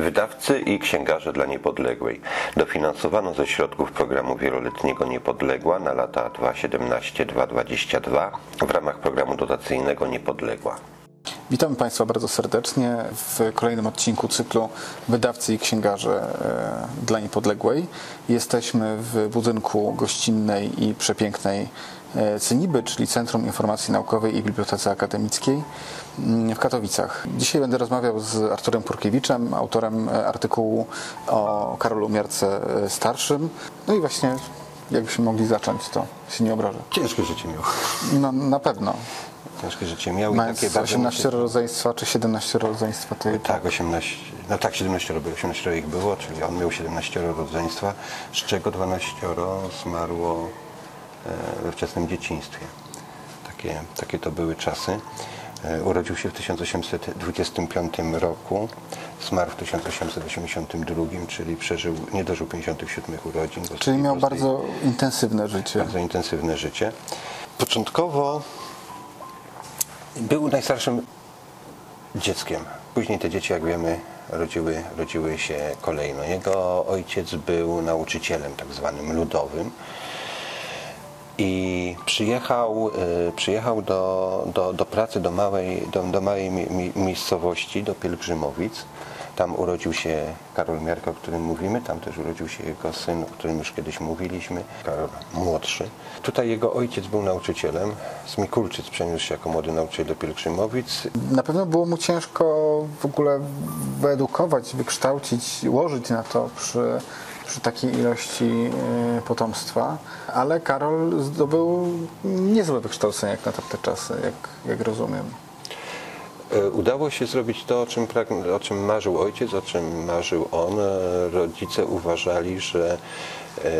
Wydawcy i księgarze dla Niepodległej. Dofinansowano ze środków programu wieloletniego Niepodległa na lata 2017-2022 w ramach programu dotacyjnego Niepodległa. Witamy Państwa bardzo serdecznie w kolejnym odcinku cyklu Wydawcy i Księgarze e, dla Niepodległej. Jesteśmy w budynku gościnnej i przepięknej CENIBY, czyli Centrum Informacji Naukowej i Bibliotece Akademickiej mm, w Katowicach. Dzisiaj będę rozmawiał z Arturem Purkiewiczem, autorem e, artykułu o Karolu Miarce Starszym. No i właśnie jakbyśmy mogli zacząć, to się nie obrażę. Ciężkie życie miał. No, na pewno. Ciężkie życie miał. Mając i takie 18 bardzo rodzeństwa czy 17 rodzeństwa, Tak, 18, no tak, 17 było, 18 ich było, czyli on miał 17 rodzeństwa, z czego 12 zmarło e, we wczesnym dzieciństwie. Takie, takie to były czasy. E, Urodził się w 1825 roku, zmarł w 1882, czyli przeżył, nie dożył 57 urodzin. Czyli miał bardzo intensywne życie. bardzo intensywne życie. Początkowo był najstarszym dzieckiem. Później te dzieci, jak wiemy, rodziły, rodziły się kolejno. Jego ojciec był nauczycielem tak zwanym ludowym i przyjechał, y, przyjechał do, do, do pracy do małej, do, do małej mi, mi, miejscowości, do Pielgrzymowic. Tam urodził się Karol Miarka, o którym mówimy, tam też urodził się jego syn, o którym już kiedyś mówiliśmy, Karol młodszy. Tutaj jego ojciec był nauczycielem, z Mikulczyc przeniósł się jako młody nauczyciel do Pielgrzymowic. Na pewno było mu ciężko w ogóle wyedukować, wykształcić, łożyć na to przy, przy takiej ilości e, potomstwa, ale Karol zdobył niezłe wykształcenie jak na tamte czasy, jak, jak rozumiem. E, Udało się zrobić to, o czym, o czym marzył ojciec, o czym marzył on. E, Rodzice uważali, że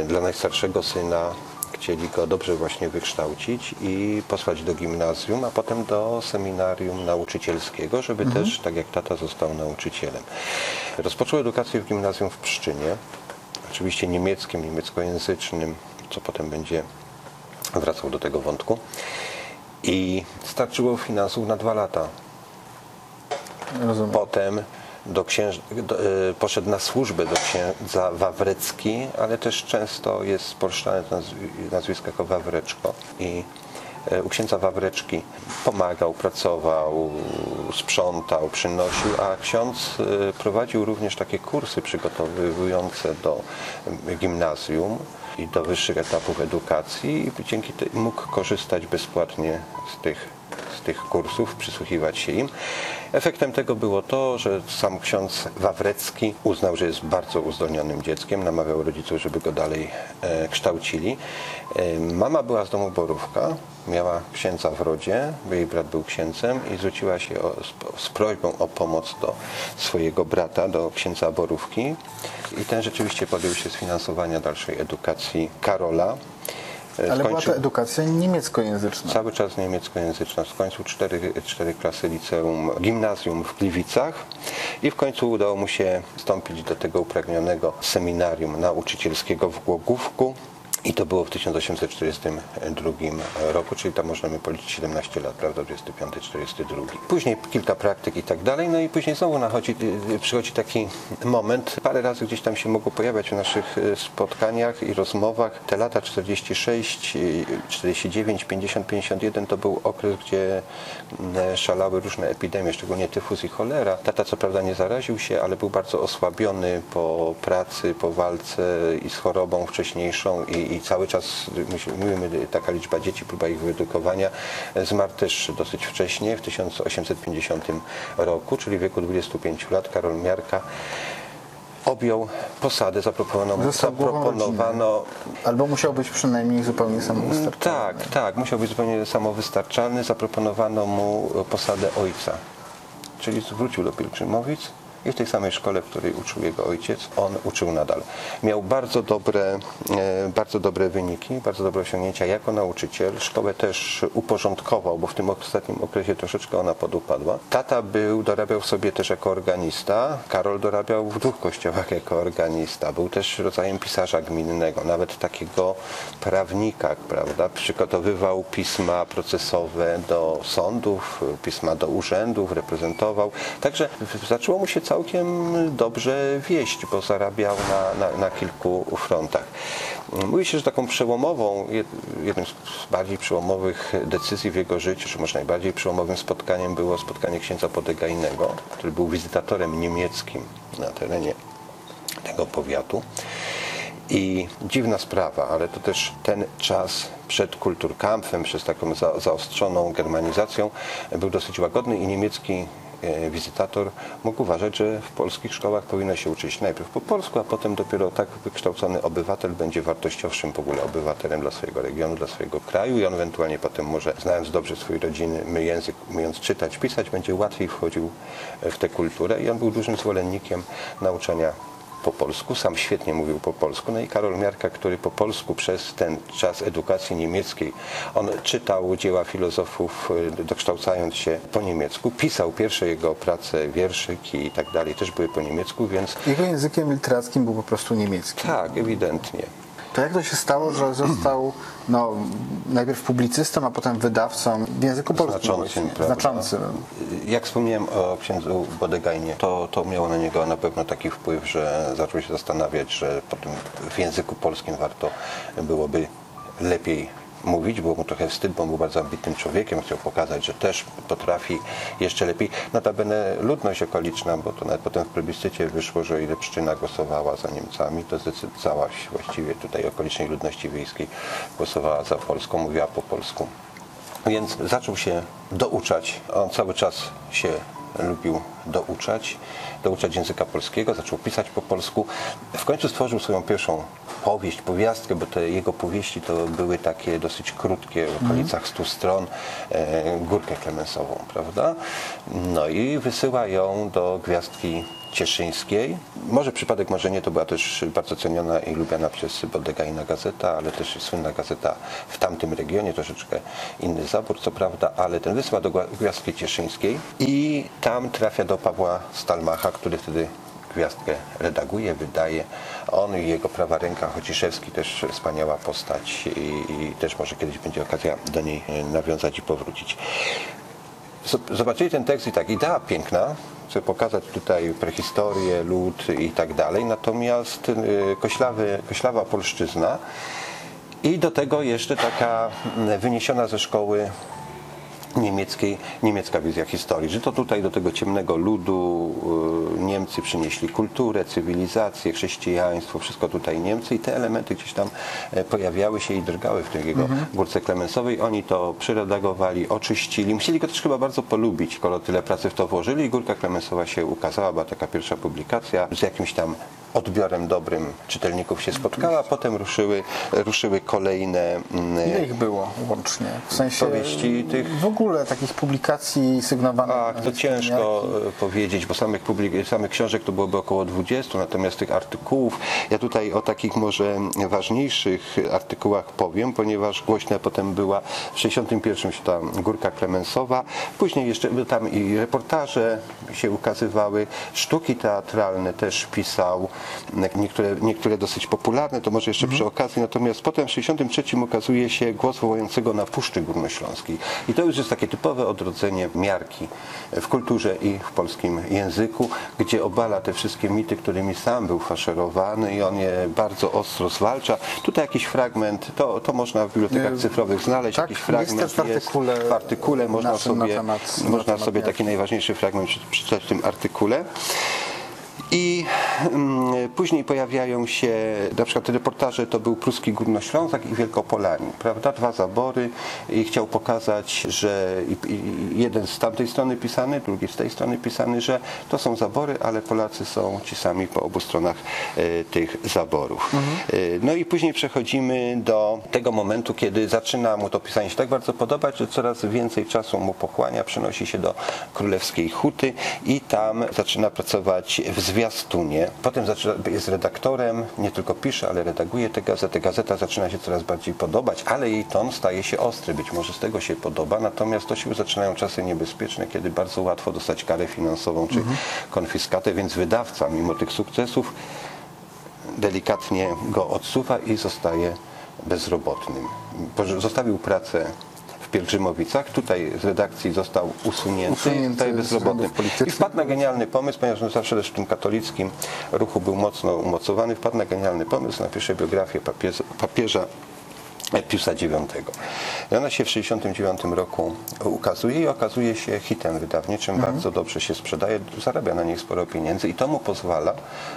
dla najstarszego syna chcieli go dobrze właśnie wykształcić i posłać do gimnazjum, a potem do seminarium nauczycielskiego, żeby też, tak jak tata, został nauczycielem. Rozpoczął edukację w gimnazjum w Pszczynie, oczywiście niemieckim, niemieckojęzycznym, co potem będzie wracał do tego wątku. I starczyło finansów na dwa lata. Rozumiem. Potem do księż... do, y, poszedł na służbę do księdza Wawrecki, ale też często jest spolszczane to nazwi- nazwisko jako Wawreczko. I u księdza Wawreczki pomagał, pracował, sprzątał, przynosił, a ksiądz y, prowadził również takie kursy przygotowujące do y, gimnazjum i do wyższych etapów edukacji i dzięki temu mógł korzystać bezpłatnie z tych z tych kursów, przysłuchiwać się im. Efektem tego było to, że sam ksiądz Wawrecki uznał, że jest bardzo uzdolnionym dzieckiem, namawiał rodziców, żeby go dalej e, kształcili. E, mama była z domu Borówka, miała księdza w rodzie, jej brat był księdzem i zwróciła się o, z, z prośbą o pomoc do swojego brata, do księdza Borówki. I ten rzeczywiście podjął się sfinansowania dalszej edukacji Karola. E, Ale była to skończył- edukacja niemieckojęzyczna. Cały czas niemieckojęzyczna. Skończył cztery, cztery klasy liceum, gimnazjum w Gliwicach i w końcu udało mu się wstąpić do tego upragnionego seminarium nauczycielskiego w Głogówku. I to było w 1842 roku, czyli tam możemy policzyć 17 lat, prawda, 25-42. Później kilka praktyk i tak dalej, no i później znowu nachodzi, y, przychodzi taki moment, parę razy gdzieś tam się mogło pojawiać w naszych y, spotkaniach i rozmowach. Te lata 46, y, 49, 50, 51 to był okres, gdzie mm, szalały różne epidemie, szczególnie tyfus i cholera. Tata co prawda nie zaraził się, ale był bardzo osłabiony po pracy, po walce i z chorobą wcześniejszą i, i cały czas, mówimy, taka liczba dzieci, próba ich wyedukowania, zmarł też dosyć wcześnie, w 1850 roku, czyli w wieku 25 lat, Karol Miarka objął posadę, zaproponowano, zaproponowano Albo musiał być przynajmniej zupełnie samowystarczalny. tak, tak, musiał być zupełnie samowystarczalny. Zaproponowano mu posadę ojca, czyli wrócił do Pielgrzymowic i w tej samej szkole, w której uczył jego ojciec, on uczył nadal. Miał bardzo dobre, e, bardzo dobre wyniki, bardzo dobre osiągnięcia jako nauczyciel. Szkołę też uporządkował, bo w tym ostatnim okresie troszeczkę ona podupadła. Tata był, dorabiał sobie też jako organista. Karol dorabiał w dwóch kościołach jako organista. Był też rodzajem pisarza gminnego, nawet takiego prawnika, prawda? Przygotowywał pisma procesowe do sądów, pisma do urzędów, reprezentował. Także zaczęło mu się całe całkiem dobrze wieść, bo zarabiał na, na, na kilku frontach. Mówi się, że taką przełomową, jed- jednym z bardziej przełomowych decyzji w jego życiu, czy może najbardziej przełomowym spotkaniem było spotkanie księdza Podegajnego, który był wizytatorem niemieckim na terenie tego powiatu. I dziwna sprawa, ale to też ten czas przed Kulturkampfem, przez taką za, zaostrzoną germanizacją, był dosyć łagodny i niemiecki wizytator mógł uważać, że w polskich szkołach powinno się uczyć najpierw po polsku, a potem dopiero tak wykształcony obywatel będzie wartościowszym w ogóle obywatelem dla swojego regionu, dla swojego kraju i on ewentualnie potem może, znając dobrze swój rodziny język, umiejąc czytać, pisać, będzie łatwiej wchodził w tę kulturę i on był dużym zwolennikiem nauczania po polsku, sam świetnie mówił po polsku. No i Karol Miarka, który po polsku przez ten czas edukacji niemieckiej, on czytał dzieła filozofów, y, dokształcając się po niemiecku, pisał pierwsze jego prace, wierszyki i tak dalej, też były po niemiecku, więc Jego językiem literackim był po prostu niemiecki. tak, ewidentnie. To jak to się stało, że został no, najpierw publicystą, a potem wydawcą w języku polskim? Znaczącym. Jak wspomniałem o księdzu Bodegajnie, to, to miało na niego na pewno taki wpływ, że zaczął się zastanawiać, że potem w języku polskim warto byłoby lepiej mówić, było mu trochę wstyd, bo był bardzo ambitnym człowiekiem, chciał pokazać, że też potrafi jeszcze lepiej. Notabene ludność okoliczna, bo to nawet potem w plebiscycie wyszło, że ile Pszczyna głosowała za Niemcami, to całość właściwie tutaj okolicznej ludności wiejskiej głosowała za Polską, mówiła po polsku. Więc zaczął się douczać. On cały czas się lubił douczać, douczać języka polskiego, zaczął pisać po polsku. W końcu stworzył swoją pierwszą powieść, powiastkę, bo te jego powieści to były takie dosyć krótkie, w okolicach 100 stron, e, Górkę Klemensową, prawda? No i wysyła ją do Gwiazdki Cieszyńskiej. Może przypadek, może nie, to była też bardzo ceniona i lubiana przez Bodegajna gazeta, ale też słynna gazeta w tamtym regionie, troszeczkę inny zabór, co prawda, ale ten wysyła do Gła- Gwiazdki Cieszyńskiej i tam trafia do Pawła Stalmacha, który wtedy Gwiazdkę redaguje, wydaje. On i jego prawa ręka Chociszewski też wspaniała postać i, i też może kiedyś będzie okazja do niej nawiązać i powrócić. Zobaczyli ten tekst i tak, idea piękna, chcę pokazać tutaj prehistorię, lud i tak dalej, natomiast y, koślawy, koślawa polszczyzna i do tego jeszcze taka mm, wyniesiona ze szkoły niemieckiej, niemiecka wizja historii, że to tutaj do tego ciemnego ludu y, Niemcy przynieśli kulturę, cywilizację, chrześcijaństwo, wszystko tutaj Niemcy i te elementy gdzieś tam e, pojawiały się i drgały w tej jego górce klemensowej. Oni to przeredagowali, oczyścili. Musieli go też chyba bardzo polubić, skoro tyle pracy w to włożyli i górka klemensowa się ukazała, była taka pierwsza publikacja z jakimś tam odbiorem dobrym czytelników się spotkała, potem ruszyły, ruszyły kolejne mm, Ile ich było łącznie? W sensie Powieści tych- w ogóle takich publikacji sygnowanych. Ach, to ciężko e, powiedzieć, bo samych, publik- samych książek to byłoby około 20, natomiast tych artykułów, ja tutaj o takich może ważniejszych artykułach powiem, ponieważ głośna potem była w 61 się ta Górka Klemensowa, później jeszcze tam i reportaże się ukazywały, sztuki teatralne też pisał, niektóre, niektóre dosyć popularne, to może jeszcze przy okazji, natomiast potem w 63 ukazuje się głos wołającego na Puszczy Górnośląskiej. I to już jest takie typowe odrodzenie miarki w kulturze i w polskim języku, gdzie obala te wszystkie mity, którymi sam był faszerowany i on je bardzo ostro zwalcza. Tutaj jakiś fragment, to, to można w bibliotekach Nie, cyfrowych znaleźć, tak, jakiś jest fragment też w artykule w artykule. można naszym na sobie, temat- na można temat sobie taki najważniejszy fragment prze- przeczytać w tym artykule. I mm, później pojawiają się, na przykład te reportaże to był pruski Górnoślązak i Wielkopolanin, prawda? Dwa zabory i chciał pokazać, że jeden z tamtej strony pisany, drugi z tej strony pisany, że to są zabory, ale Polacy są ci sami po obu stronach e, tych zaborów. E, no i później przechodzimy do tego momentu, kiedy zaczyna mu to pisanie się tak bardzo podobać, że coraz więcej czasu mu pochłania, przenosi się do Królewskiej Huty i tam zaczyna pracować w zwiastunie. Potem zaczyna, jest redaktorem, nie tylko pisze, ale redaguje tę gazetę. Gazeta zaczyna się coraz bardziej podobać, ale jej ton staje się ostry. Być może z tego się podoba, natomiast to się zaczynają czasy niebezpieczne, kiedy bardzo łatwo dostać karę finansową czy konfiskatę, więc wydawca, mimo tych sukcesów, delikatnie go odsuwa i zostaje bezrobotnym. Zostawił pracę w Pielgrzymowicach. Tutaj z redakcji został usunięty, Usunięty tutaj bezrobotny. I wpadł na genialny pomysł, ponieważ on zawsze też w tym katolickim ruchu był mocno umocowany, wpadł na genialny pomysł, napisze biografię papieża, papieża Piusa IX. I ona się w 1969 roku ukazuje i okazuje się hitem wydawniczym, Mhm. bardzo dobrze się sprzedaje, zarabia na niej sporo pieniędzy i to mu pozwala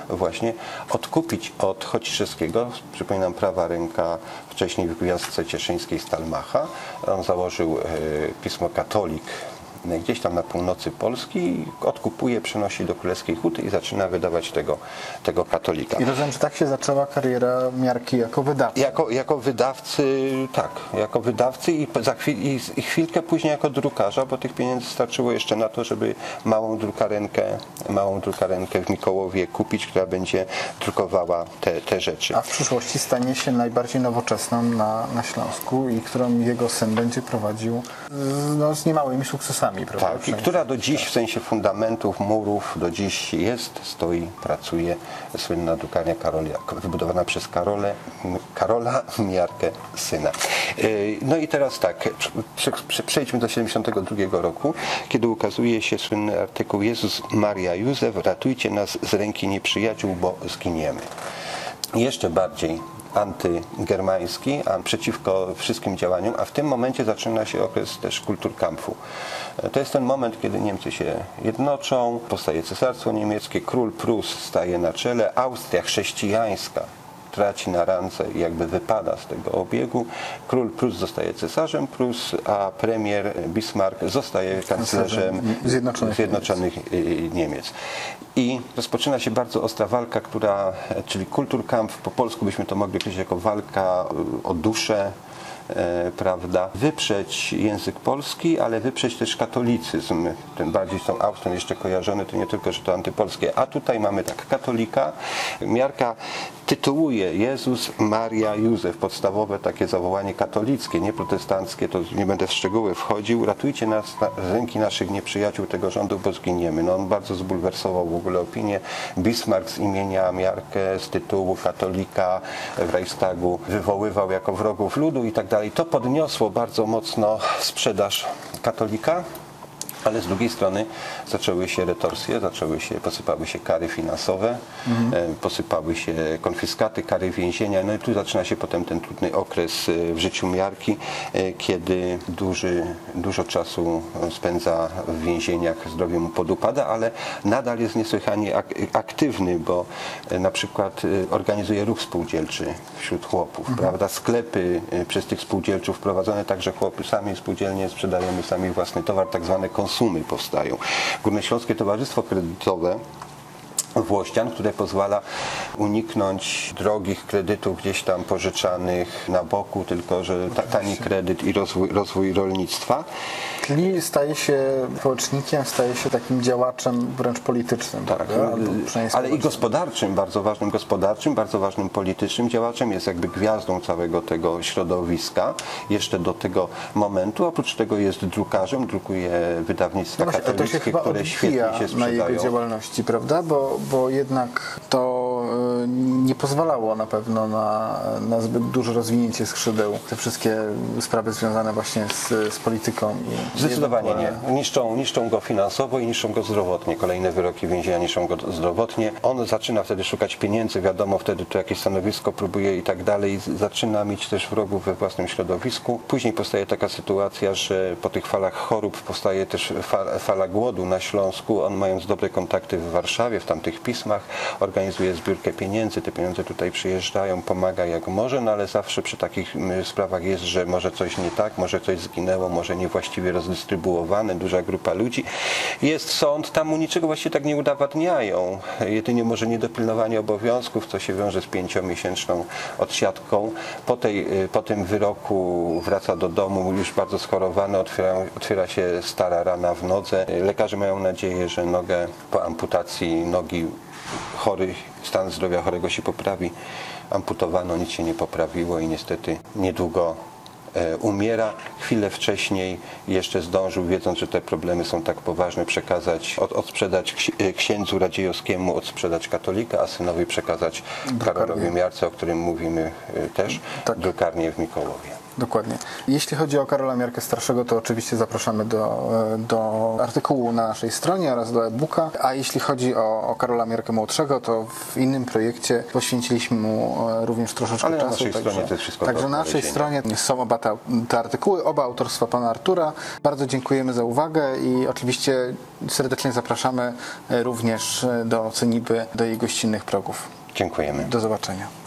właśnie odkupić od Chociszewskiego, przypominam prawa ręka wcześniej w gwiazdce cieszyńskiej Stalmacha. On założył e, pismo Katolik gdzieś tam na północy Polski, odkupuje, przenosi do Królewskiej Huty i zaczyna wydawać tego, tego katolika. I rozumiem, że tak się zaczęła kariera Miarki jako wydawcy. Jako, jako wydawcy, tak, jako wydawcy i, za chwil, i, i chwilkę później jako drukarza, bo tych pieniędzy starczyło jeszcze na to, żeby małą drukarenkę, małą drukarenkę w Mikołowie kupić, która będzie drukowała te, te rzeczy. A w przyszłości stanie się najbardziej nowoczesną na, na Śląsku i którą jego syn będzie prowadził z, no, z niemałymi sukcesami. Prawda? Tak, i która do dziś w sensie fundamentów, murów, do dziś jest, stoi, pracuje. Słynna drukarnia Karolia, wybudowana przez Karole, Karola Miarkę syna. Yy, No i teraz tak, prze- prze- przejdźmy do 72 roku, kiedy ukazuje się słynny artykuł Jezus, Maria, Józef, ratujcie nas z ręki nieprzyjaciół, bo zginiemy. Jeszcze bardziej antygermański, a przeciwko wszystkim działaniom, a w tym momencie zaczyna się okres też kulturkampfu. To jest ten moment, kiedy Niemcy się jednoczą, powstaje Cesarstwo Niemieckie, król Prus staje na czele, Austria chrześcijańska traci na randze i jakby wypada z tego obiegu. Król Prus zostaje cesarzem Prus, a premier Bismarck zostaje kanclerzem Zjednoczonych Zjednoczonych y, Niemiec. I rozpoczyna się bardzo ostra walka, która, czyli Kulturkampf, po polsku byśmy to mogli określić jako walka y, o duszę, prawda, wyprzeć język polski, ale wyprzeć też katolicyzm. Tym bardziej z tą Austrią jeszcze kojarzony, to nie tylko, że to antypolskie. A tutaj mamy tak, katolika. Miarka tytułuje Jezus, Maria, Józef. Podstawowe takie zawołanie katolickie, nie protestanckie, to nie będę w szczegóły wchodził. Ratujcie nas na, z ręki naszych nieprzyjaciół tego rządu, bo zginiemy. No on bardzo zbulwersował w ogóle opinię. Bismarck z imienia Miarkę, z tytułu katolika w Reichstagu wywoływał jako wrogów ludu i tak dalej. To podniosło bardzo mocno sprzedaż katolika. Ale z drugiej strony zaczęły się retorsje, zaczęły się, posypały się kary finansowe, e, posypały się konfiskaty, kary więzienia. No i tu zaczyna się potem ten trudny okres e, w życiu miarki, e, kiedy duży, dużo czasu spędza w więzieniach, zdrowie mu podupada, ale nadal jest niesłychanie ak- aktywny, bo na przykład organizuje ruch spółdzielczy wśród chłopów, prawda? Sklepy przez tych spółdzielczów prowadzone tak, że chłopy sami spółdzielnie sprzedajemy sami własny towar, tak zwane konsumy powstają. Górnośląskie Towarzystwo Kredytowe Włościan, które pozwala uniknąć drogich kredytów gdzieś tam pożyczanych na boku, tylko że ta, tani kredyt i rozwój, rozwój rolnictwa. Czyli staje się społecznikiem, staje się takim działaczem wręcz politycznym. Tak, ale i gospodarczym, bardzo ważnym gospodarczym, bardzo ważnym politycznym działaczem, jest jakby gwiazdą całego tego środowiska jeszcze do tego momentu. Oprócz tego jest drukarzem, drukuje wydawnictwa No właśnie, katolickie, które świetnie się na jego sprzedają. działalności, prawda? Bo, bo jednak to nie pozwalało na pewno na, na zbyt duże rozwinięcie skrzydeł. Te wszystkie sprawy związane właśnie z, z polityką. Zdecydowanie nie. Niszczą, niszczą go finansowo i niszczą go zdrowotnie. Kolejne wyroki więzienia niszczą go zdrowotnie. On zaczyna wtedy szukać pieniędzy, wiadomo, wtedy to jakieś stanowisko próbuje i tak dalej. Zaczyna mieć też wrogów we własnym środowisku. Później powstaje taka sytuacja, że po tych falach chorób powstaje też fala, fala głodu na Śląsku. On mając dobre kontakty w Warszawie, w tamtych pismach, organizuje zbiórkę pieniędzy. Te pieniądze tutaj przyjeżdżają, pomaga jak może, no ale zawsze przy takich sprawach jest, że może coś nie tak, może coś zginęło, może niewłaściwie rozdystrybuowane, duża grupa ludzi. Jest sąd, tam mu niczego właściwie tak nie udowadniają. Jedynie może niedopilnowanie obowiązków, co się wiąże z pięciomiesięczną odsiadką. Po, tej, y, po tym wyroku wraca do domu już bardzo schorowany, otwiera, otwiera się stara rana w nodze. Lekarze mają nadzieję, że nogę po amputacji nogi chory, stan zdrowia chorego się poprawi. Amputowano, nic się nie poprawiło i niestety niedługo e, umiera. Chwilę wcześniej jeszcze zdążył, wiedząc, że te problemy są tak poważne, przekazać, od, odsprzedać e, księdzu Radziejowskiemu, odsprzedać katolika, a synowi przekazać Karolowi Miarce, o którym mówimy e, też, Tak. drukarnię w Mikołowie. Dokładnie. Jeśli chodzi o Karola Miarkę Starszego, to oczywiście zapraszamy do, e, do artykułu na naszej stronie oraz do e-booka. A jeśli chodzi o, o Karola Miarkę Młodszego, to w innym projekcie poświęciliśmy mu e, również troszeczkę Ale na czasu. naszej stronie to wszystko także na naszej stronie są oba te, te artykuły, oba autorstwa pana Artura. Bardzo dziękujemy za uwagę i oczywiście serdecznie zapraszamy e, również do Ceniby, do jej gościnnych progów. Dziękujemy. Do zobaczenia.